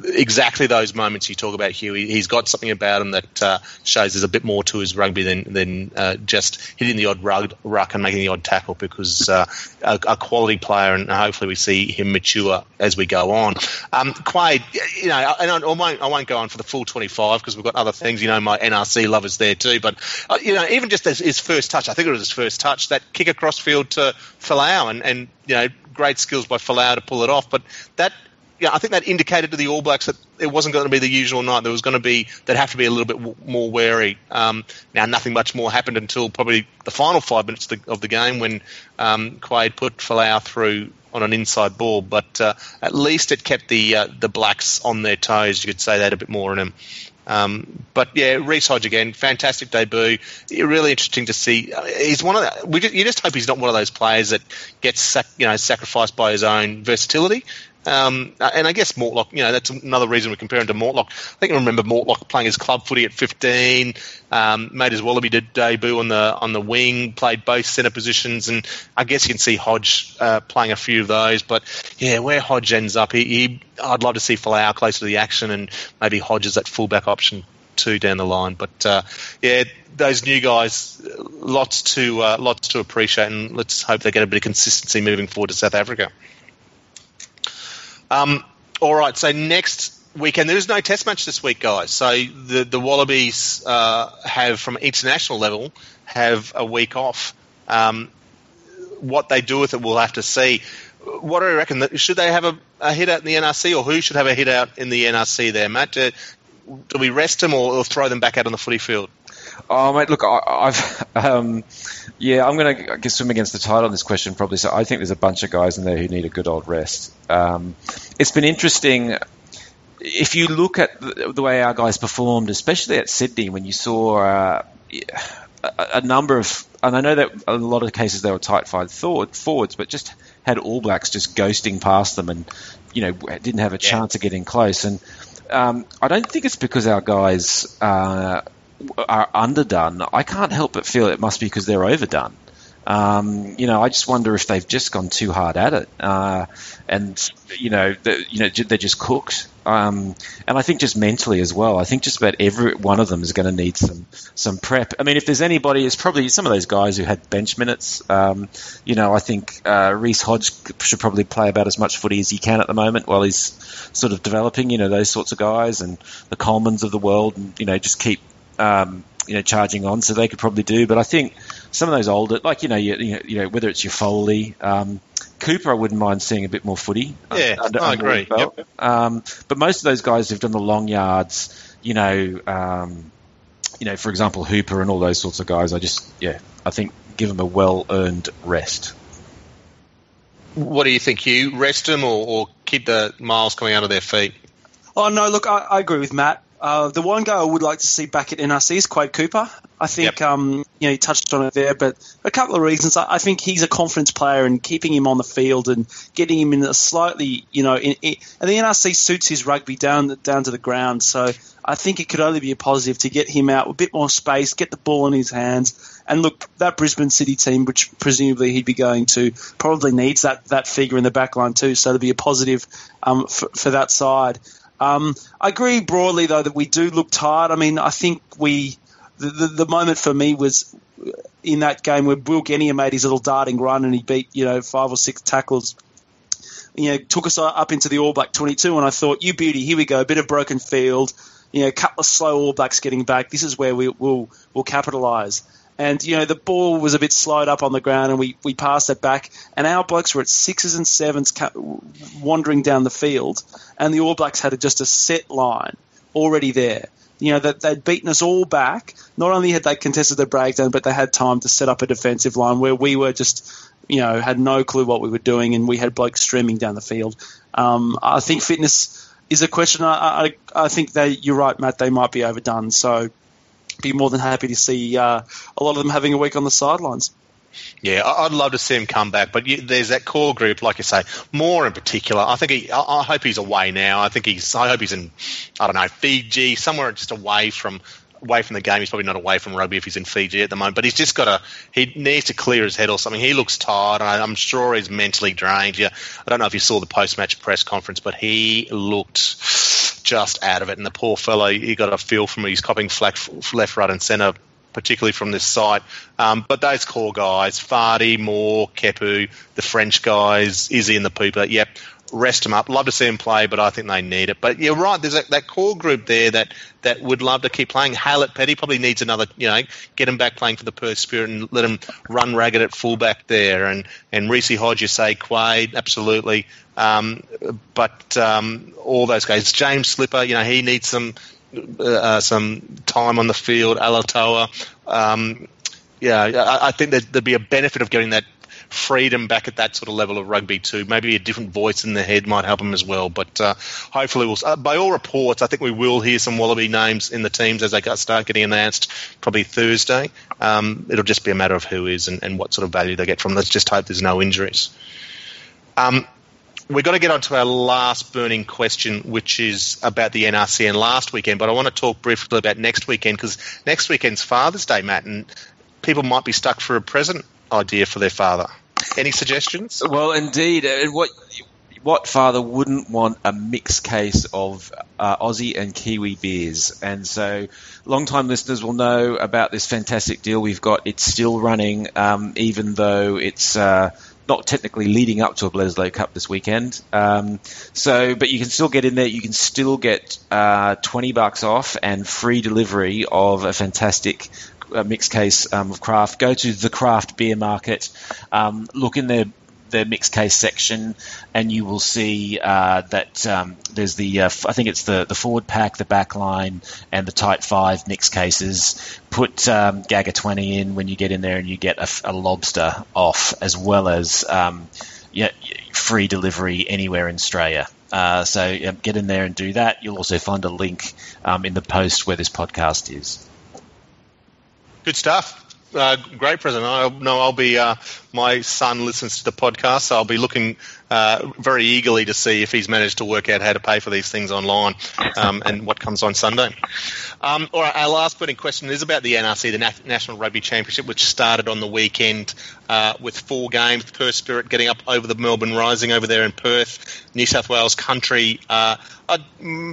exactly those moments you talk about, Huey, he's got something about him that uh, shows there's a bit more to his rugby than than uh, just hitting the odd rug, ruck and making the odd tackle. Because uh, a, a quality player, and hopefully we see him mature as we go on. Um, Quade, you know, and I, I won't I won't go on for the full 25 because we've got other things. You know, my NRC lovers there too. But uh, you know, even just as his first touch, I think it was his first touch, that kick across field to Folau, and and you know, great skills by Folau to pull it off. But that yeah, I think that indicated to the All Blacks that it wasn't going to be the usual night. There was going to be they'd have to be a little bit w- more wary. Um, now, nothing much more happened until probably the final five minutes of the, of the game when um, Quade put Folau through on an inside ball. But uh, at least it kept the uh, the Blacks on their toes. You could say that a bit more in him. Um, but yeah, Reece Hodge again, fantastic debut. Really interesting to see. Uh, He's one of the, just, you just hope he's not one of those players that gets sac, you know sacrificed by his own versatility. Um, and I guess Mortlock, you know, that's another reason we compare him to Mortlock. I think I remember Mortlock playing his club footy at 15, um, made his Wallaby de- debut on the on the wing, played both centre positions, and I guess you can see Hodge uh, playing a few of those. But yeah, where Hodge ends up, he, he I'd love to see Folau closer to the action, and maybe Hodge is that fullback option too down the line. But uh, yeah, those new guys, lots to uh, lots to appreciate, and let's hope they get a bit of consistency moving forward to South Africa. Um, all right, so next weekend there is no test match this week, guys. So the the Wallabies uh, have, from international level, have a week off. Um, what they do with it, we'll have to see. What do you reckon? Should they have a, a hit out in the NRC, or who should have a hit out in the NRC there, Matt? Do, do we rest them or, or throw them back out on the footy field? Oh, mate, look, I, I've, um, yeah, I'm going to swim against the tide on this question probably. So I think there's a bunch of guys in there who need a good old rest. Um, it's been interesting. If you look at the, the way our guys performed, especially at Sydney, when you saw uh, a, a number of, and I know that a lot of cases they were tight five forwards, but just had All Blacks just ghosting past them and, you know, didn't have a Yeah. chance of getting close. And um, I don't think it's because our guys uh, are underdone, I can't help but feel it must be because they're overdone. Um, you know, I just wonder if they've just gone too hard at it, uh, and you know, you know, they're just cooked. Um, and I think just mentally as well. I think just about every one of them is going to need some some prep. I mean, if there's anybody, it's probably some of those guys who had bench minutes. Um, you know, I think uh, Reece Hodge should probably play about as much footy as he can at the moment while he's sort of developing. You know, those sorts of guys and the Colemans of the world, and you know, just keep um, you know charging on. So they could probably do. But I think some of those older, like you know, you, you know, whether it's your Foley. Um, Cooper, I wouldn't mind seeing a bit more footy. Yeah, under, I under agree. Yep. Um, but most of those guys who've done the long yards, you know, um, you know, for example, Hooper and all those sorts of guys, I just, yeah, I think give them a well-earned rest. What do you think, You Rest them or, or keep the miles coming out of their feet? Oh no, look, I, I agree with Matt. Uh, the one guy I would like to see back at NRC is Quade Cooper. I think yep. um, you know he touched on it there, but a couple of reasons. I, I, think he's a confidence player, and keeping him on the field and getting him in a slightly, you know, in, in, and the NRC suits his rugby down down to the ground. So I think it could only be a positive to get him out with a bit more space, get the ball in his hands, and look that Brisbane City team, which presumably he'd be going to, probably needs that that figure in the back line too. So to be a positive um, for, for that side. Um, I agree broadly, though, that we do look tired. I mean, I think we the, the, the moment for me was in that game where Will Genia made his little darting run and he beat you know five or six tackles. You know, took us up into the All Black 22, and I thought, you beauty, here we go, a bit of broken field. You know, a couple of slow All Blacks getting back. This is where we will will capitalise. And, you know, the ball was a bit slowed up on the ground and we, we passed it back. And our blokes were at sixes and sevens wandering down the field. And the All Blacks had just a set line already there. You know, that they'd beaten us all back. Not only had they contested the breakdown, but they had time to set up a defensive line where we were just, you know, had no clue what we were doing and we had blokes streaming down the field. Um, I think fitness is a question. I, I, I think that you're right, Matt. They might be overdone. So be more than happy to see uh, a lot of them having a week on the sidelines. Yeah, I'd love to see him come back, but there's that core group, like you say, more in particular. I think he, I hope he's away now. I think he's, I hope he's in, I don't know, Fiji, somewhere just away from away from the game. He's probably not away from rugby if he's in Fiji at the moment, but he's just got to, he needs to clear his head or something. He looks tired, and I'm sure he's mentally drained. Yeah, I don't know if you saw the post match press conference, but he looked just out of it. And the poor fellow, he got a feel from it. He's copping flack left, right, and centre, particularly from this side. Um, but those core guys, Fardy, Moore, Kepu, the French guys, Izzy and the Pooper, yep, rest them up. Love to see them play, but I think they need it. But you're right. There's a, that core group there that, that would love to keep playing. Haylett Petty probably needs another. You know, get him back playing for the Perth Spirit and let him run ragged at fullback there. And and Reece Hodge, say Quade, absolutely. Um, but um, all those guys, James Slipper, you know, he needs some uh, some time on the field. Alatoa. Um, yeah, I, I think there'd be a benefit of getting that freedom back at that sort of level of rugby too. Maybe a different voice in the head might help him as well. But uh, hopefully, we'll. Uh, by all reports, I think we will hear some Wallaby names in the teams as they start getting announced. Probably Thursday. Um, it'll just be a matter of who is and, and, what sort of value they get from. Let's just hope there's no injuries. Um, we've got to get on to our last burning question, which is about the NRC and last weekend. But I want to talk briefly about next weekend because next weekend's Father's Day, Matt, and people might be stuck for a present idea for their father. Any suggestions? Well, indeed. What what father wouldn't want a mixed case of uh, Aussie and Kiwi beers? And so, long-time listeners will know about this fantastic deal we've got. It's still running, um, even though it's uh, not technically leading up to a Bledisloe Cup this weekend. Um, so, but you can still get in there. You can still get uh, twenty bucks off and free delivery of a fantastic a mixed case um, of craft, go to the craft beer market, um, look in their their mixed case section, and you will see uh, that um, there's the uh, I think it's the the forward pack, the back line, and the tight five mixed cases. Put um, Gagger twenty in when you get in there, and you get a, a lobster off as well as um, yeah, free delivery anywhere in Australia. Uh, so yeah, get in there and do that. You'll also find a link um, in the post where this podcast is. Good stuff. Uh, great present. I know I'll be uh, my son listens to the podcast, so I'll be looking uh, very eagerly to see if he's managed to work out how to pay for these things online um, and what comes on Sunday. Um, all right, our last burning question is about the NRC, the National Rugby Championship, which started on the weekend uh, with four games. Perth Spirit getting up over the Melbourne Rising over there in Perth, New South Wales Country. Uh,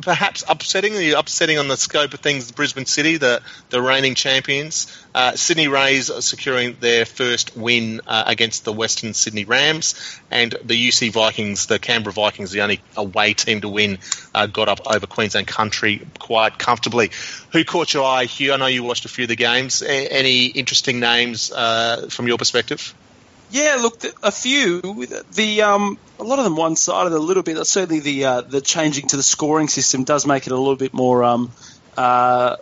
perhaps upsetting, upsetting on the scope of things. Brisbane City, the the reigning champions, uh, Sydney Rays securing their first win uh, against the Western Sydney Rams, and the UC Vikings, the Canberra Vikings, the only away team to win, uh, got up over Queensland Country quite comfortably. Who caught your eye, Hugh? I know you watched a few of the games. A- any interesting names uh, from your perspective? Yeah, look, a few. The um, a lot of them one sided a little bit. Certainly, the uh, the changing to the scoring system does make it a little bit more, um, uh,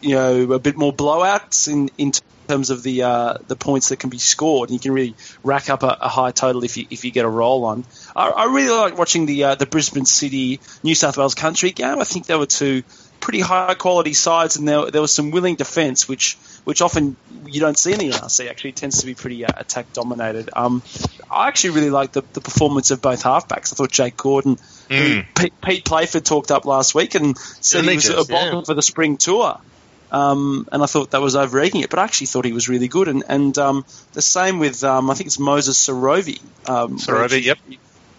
you know, a bit more blowouts in in terms of the uh, the points that can be scored. You can really rack up a, a, high total if you if you get a roll on. I, I really like watching the uh, the Brisbane City New South Wales Country game. I think there were two pretty high quality sides, and there, there was some willing defence, which which often you don't see in the NRC. Actually, it tends to be pretty uh, attack dominated. Um, I actually really liked the, the performance of both halfbacks. I thought Jake Gordon, mm. Pete, Pete, Playford talked up last week and said he was a bottom yeah. for the spring tour. Um, and I thought that was overegging it, but I actually thought he was really good. And, and um, the same with um, I think it's Moses Sorovi. Um, Sorovi, yep.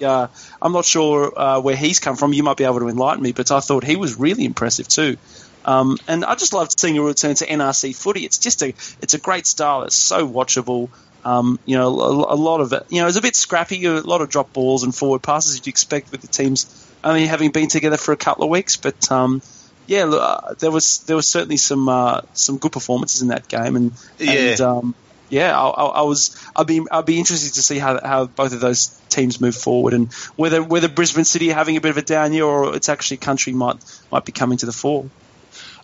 Uh, I'm not sure uh, where he's come from. You might be able to enlighten me, but I thought he was really impressive too. Um, and I just loved seeing a return to NRC footy. It's just a it's a great style. It's so watchable. Um, you know, a, a, lot of it. You know, it's a bit scrappy. A lot of drop balls and forward passes you'd expect with the teams only having been together for a couple of weeks. But um, yeah, look, uh, there was there was certainly some uh, some good performances in that game, and yeah. And, um, yeah, I, I, was. I'd be. I'd be interested to see how, how both of those teams move forward, and whether whether Brisbane City are having a bit of a down year, or it's actually country might might be coming to the fore.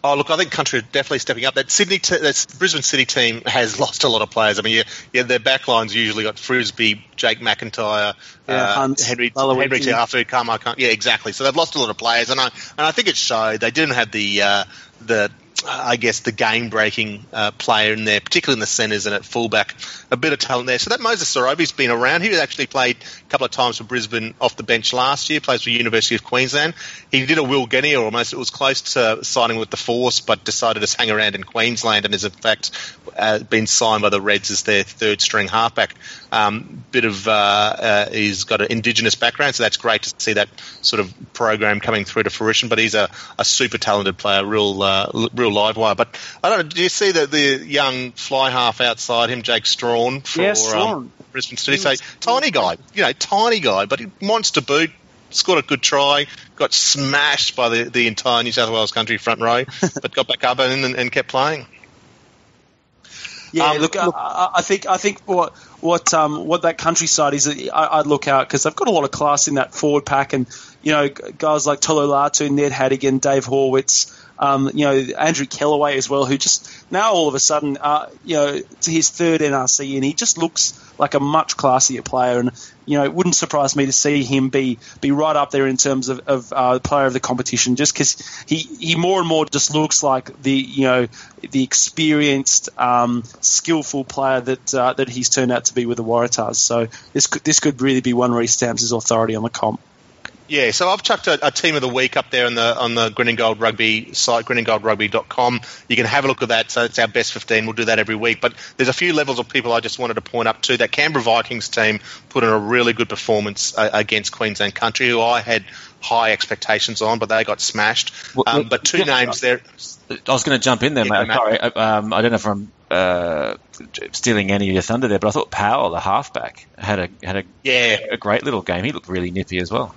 Oh, look, I think country are definitely stepping up. That Sydney, t- that Brisbane City team has lost a lot of players. I mean, yeah, yeah their backline's usually got Frisbee, Jake McIntyre, yeah, uh, Henry, Henry Taefu, Karmichael. Yeah, exactly. So they've lost a lot of players, and I and I think it showed. They didn't have the uh, the I guess, the game breaking uh, player in there, particularly in the centres and at fullback. A bit of talent there. So that Moses Sorovi's been around. He actually played a couple of times for Brisbane off the bench last year, plays for University of Queensland. He did a Will Genia almost. It was close to signing with the Force, but decided to hang around in Queensland and has, in fact, uh, been signed by the Reds as their third string halfback. Um, bit of, uh, uh, he's got an Indigenous background, so that's great to see that sort of program coming through to fruition. But he's a, a super talented player, real, uh, real live wire. But I don't know. Do you see the the young fly half outside him, Jake Strawn for yeah, um, Brisbane City? So tiny guy, you know, tiny guy, but he wants to boot. Scored a good try, got smashed by the, the entire New South Wales country front row, but got back up and, and, and kept playing. Yeah, um, look, look I, I, think I think what what um, what that countryside is, I, would look out because they've got a lot of class in that forward pack, and you know guys like Tolo Latu, Ned Hanigan, Dave Horwitz, um, you know, Andrew Kellaway as well, who just now all of a sudden, uh, you know, to his third NRC and he just looks like a much classier player. And, you know, it wouldn't surprise me to see him be, be right up there in terms of, of uh, player of the competition just because he, he more and more just looks like the, you know, the experienced, um, skillful player that, uh, that he's turned out to be with the Waratahs. So this could, this could really be one where he stamps his authority on the comp. Yeah, so I've chucked a, a, team of the week up there on the on the Green and Gold Rugby site, greenandgoldrugby.com. You can have a look at that. So it's our best 15. We'll do that every week. But there's a few levels of people I just wanted to point up to. That Canberra Vikings team put in a really good performance uh, against Queensland Country, who I had high expectations on, but they got smashed. Um, but two yeah, names there. I was going to jump in there, yeah, mate. Sorry, um, I don't know if I'm uh, stealing any of your thunder there, but I thought Powell, the halfback, had a had a yeah a great little game. He looked really nippy as well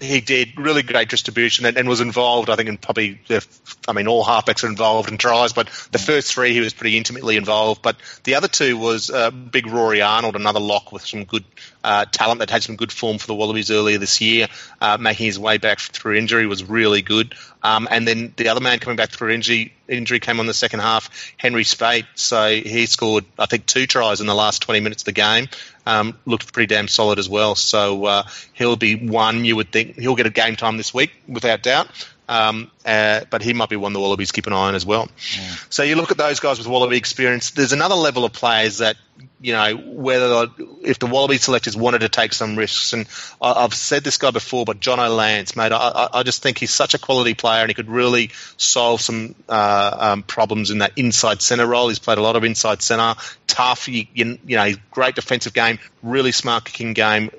he did really great distribution and, and, was involved. I think in probably, the, I mean, all halfbacks are involved in tries, but the first three he was pretty intimately involved. But the other two was uh, Big Rory Arnold, another lock with some good uh, talent that had some good form for the Wallabies earlier this year, uh, making his way back through injury was really good. Um, and then the other man coming back through injury, injury came on the second half, Henry Speight. So he scored, I think, two tries in the last 20 minutes of the game um, looked pretty damn solid as well. So uh, he'll be one you would think he'll get a game time this week without doubt. Um, uh, but he might be one the Wallabies keep an eye on as well. Yeah. So you look at those guys with Wallaby experience. There's another level of players that you know whether if the Wallaby selectors wanted to take some risks, and I, have said this guy before, but Jono Lance, mate, I, I, just think he's such a quality player, and he could really solve some uh, um, problems in that inside centre role. He's played a lot of inside centre, tough, you, you, you know, great defensive game, really smart kicking game,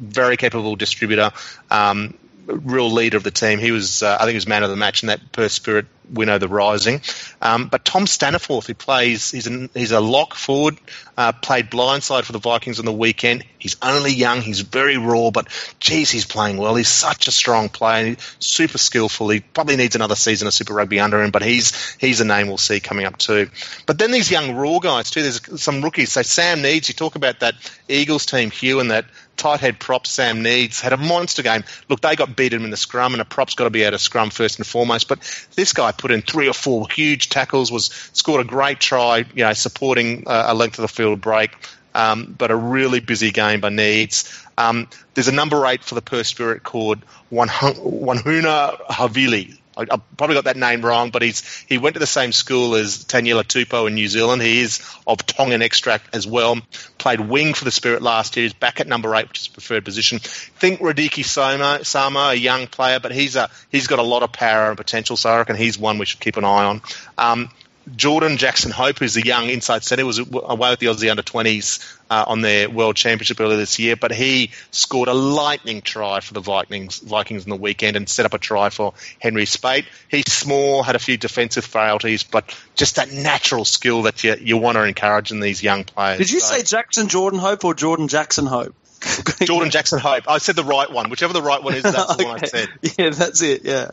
very capable distributor. Um, real leader of the team. He was, uh, I think, he was man of the match in that Perth Spirit winner, the Rising. Um, but Tom Staniforth, who plays, he's a, he's a lock forward, uh, played blindside for the Vikings on the weekend. He's only young, he's very raw, but geez, he's playing well. He's such a strong player, super skillful. He probably needs another season of Super Rugby under him, but he's he's a name we'll see coming up too. But then these young raw guys too. There's some rookies. So Sam Needs. You talk about that Eagles team, Hugh, and that tight head prop Sam Needs had a monster game. Look, they got beaten in the scrum, and a prop's got to be out of scrum first and foremost. But this guy put in three or four huge tackles, was scored a great try, you know, supporting uh, a length of the field break. Um, but a really busy game by Needs. Um, there's a number eight for the Perth Spirit called Wanhuna Havili. I, I, probably got that name wrong, but he's he went to the same school as Taniela Tupou in New Zealand. He is of Tongan extract as well. Played wing for the Spirit last year. He's back at number eight, which is preferred position. Think Radiki Sama, Sama, a young player, but he's a he's got a lot of power and potential. So I reckon he's one we should keep an eye on. Um, Jordan Jackson Hope, who's a young inside centre, was away with the Aussie under 20s uh, on their World Championship earlier this year, but he scored a lightning try for the Vikings, Vikings in the weekend and set up a try for Henry Speight. He's small, had a few defensive frailties, but just that natural skill that you, you want to encourage in these young players. Did you so, say Jackson Jordan Hope or Jordan Jackson Hope? Jordan Jackson Hope. I said the right one. Whichever the right one is, that's the okay. one I said. Yeah, that's it. Yeah.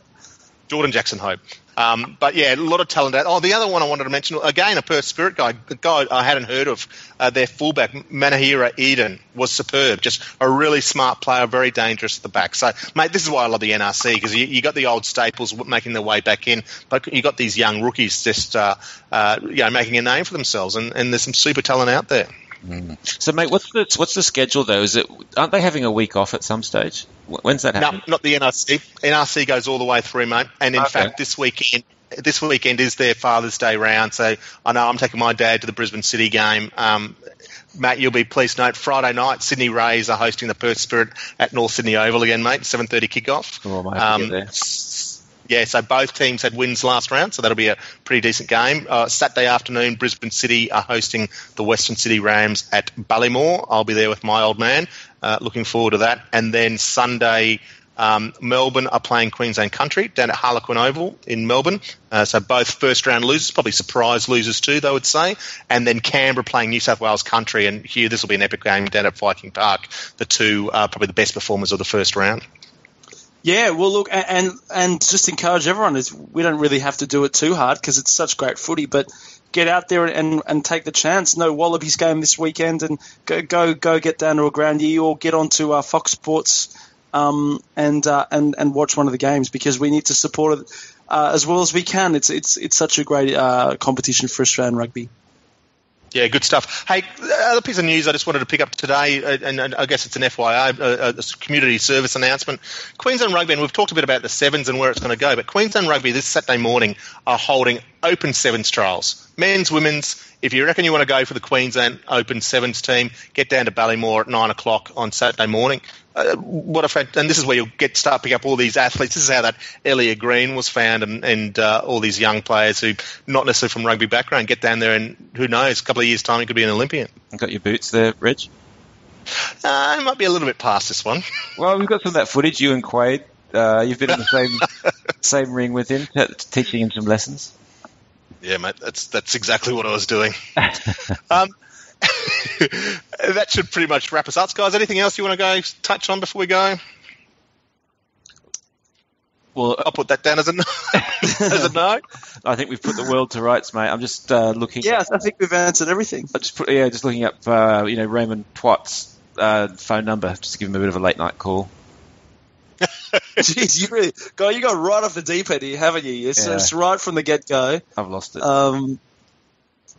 Jordan Jackson Hope. Um, but yeah, a lot of talent. Out. Oh, the other one I wanted to mention again, a Perth Spirit guy, a guy I hadn't heard of. Uh, their fullback Manahira Eden was superb. Just a really smart player, very dangerous at the back. So, mate, this is why I love the NRC because you, you got the old staples making their way back in, but you got these young rookies just uh, uh, you know making a name for themselves, and, and there's some super talent out there. Mm. So, mate, what's the what's the schedule though? Is it aren't they having a week off at some stage? When's that happening? No, not the NRC. NRC goes all the way through, mate. And in okay. fact, this weekend this weekend is their Father's Day round. So I know I'm taking my dad to the Brisbane City game. Um, Matt, you'll be pleased to note Friday night Sydney Rays are hosting the Perth Spirit at North Sydney Oval again, mate. 7:30 kickoff. Oh, um, yeah, so both teams had wins last round, so that'll be a pretty decent game. Uh, Saturday afternoon, Brisbane City are hosting the Western City Rams at Ballymore. I'll be there with my old man. Uh, looking forward to that. And then Sunday, um, Melbourne are playing Queensland Country down at Harlequin Oval in Melbourne. Uh, so both first round losers, probably surprise losers too, they would say. And then Canberra playing New South Wales Country. And here, this will be an epic game down at Viking Park. The two are probably the best performers of the first round. Yeah, well, look, and and just encourage everyone is we don't really have to do it too hard because it's such great footy, but get out there and, and take the chance. No Wallabies game this weekend, and go go go get down to a ground you or get onto uh, Fox Sports um, and uh, and and watch one of the games because we need to support it uh, as well as we can. It's it's it's such a great uh, competition for Australian rugby. Yeah, good stuff. Hey, other piece of news I just wanted to pick up today, uh, and, and I guess it's an FYI, a, a, community service announcement. Queensland Rugby, and we've talked a bit about the sevens and where it's going to go, but Queensland Rugby this Saturday morning are holding open sevens trials. Men's, women's. If you reckon you want to go for the Queensland Open Sevens team, get down to Ballymore at nine o'clock on Saturday morning. Uh, what a fact, and this is where you'll get start picking up all these athletes. This is how that Ellia Green was found, and, and uh, all these young players who not necessarily from rugby background get down there, and who knows, a couple of years time, you could be an Olympian. Got your boots there, Reg? Uh, it might be a little bit past this one. Well, we've got some of that footage. You and Quade, uh, you've been in the same same ring with him, teaching him some lessons. Yeah, mate, that's that's exactly what I was doing. um, that should pretty much wrap us up, guys. Anything else you want to go touch on before we go? Well, I'll put that down as a no. as a no. I think we've put the world to rights, mate. I'm just uh, looking. Yeah, I think we've answered everything. I just put, yeah, just looking up, uh, you know, Romain Poite's uh, phone number, just to give him a bit of a late night call. Jeez, you really, guy, you got right off the deep end here, haven't you? It's, yeah. it's right from the get go. I've lost it. Um,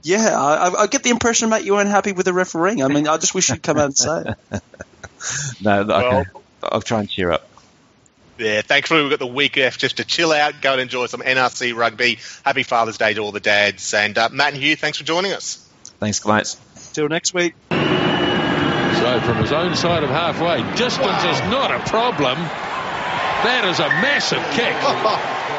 yeah, I, I, get the impression, mate, you weren't happy with the refereeing. I mean, I just wish you'd come out and say it. no, well, I'll try and cheer up. Yeah, thankfully we've got the week left just to chill out, go and enjoy some NRC rugby. Happy Father's Day to all the dads. And uh, Matt and Hugh, thanks for joining us. Thanks, mates. Till next week. So from his own side of halfway, distance is not a problem. That is a massive kick.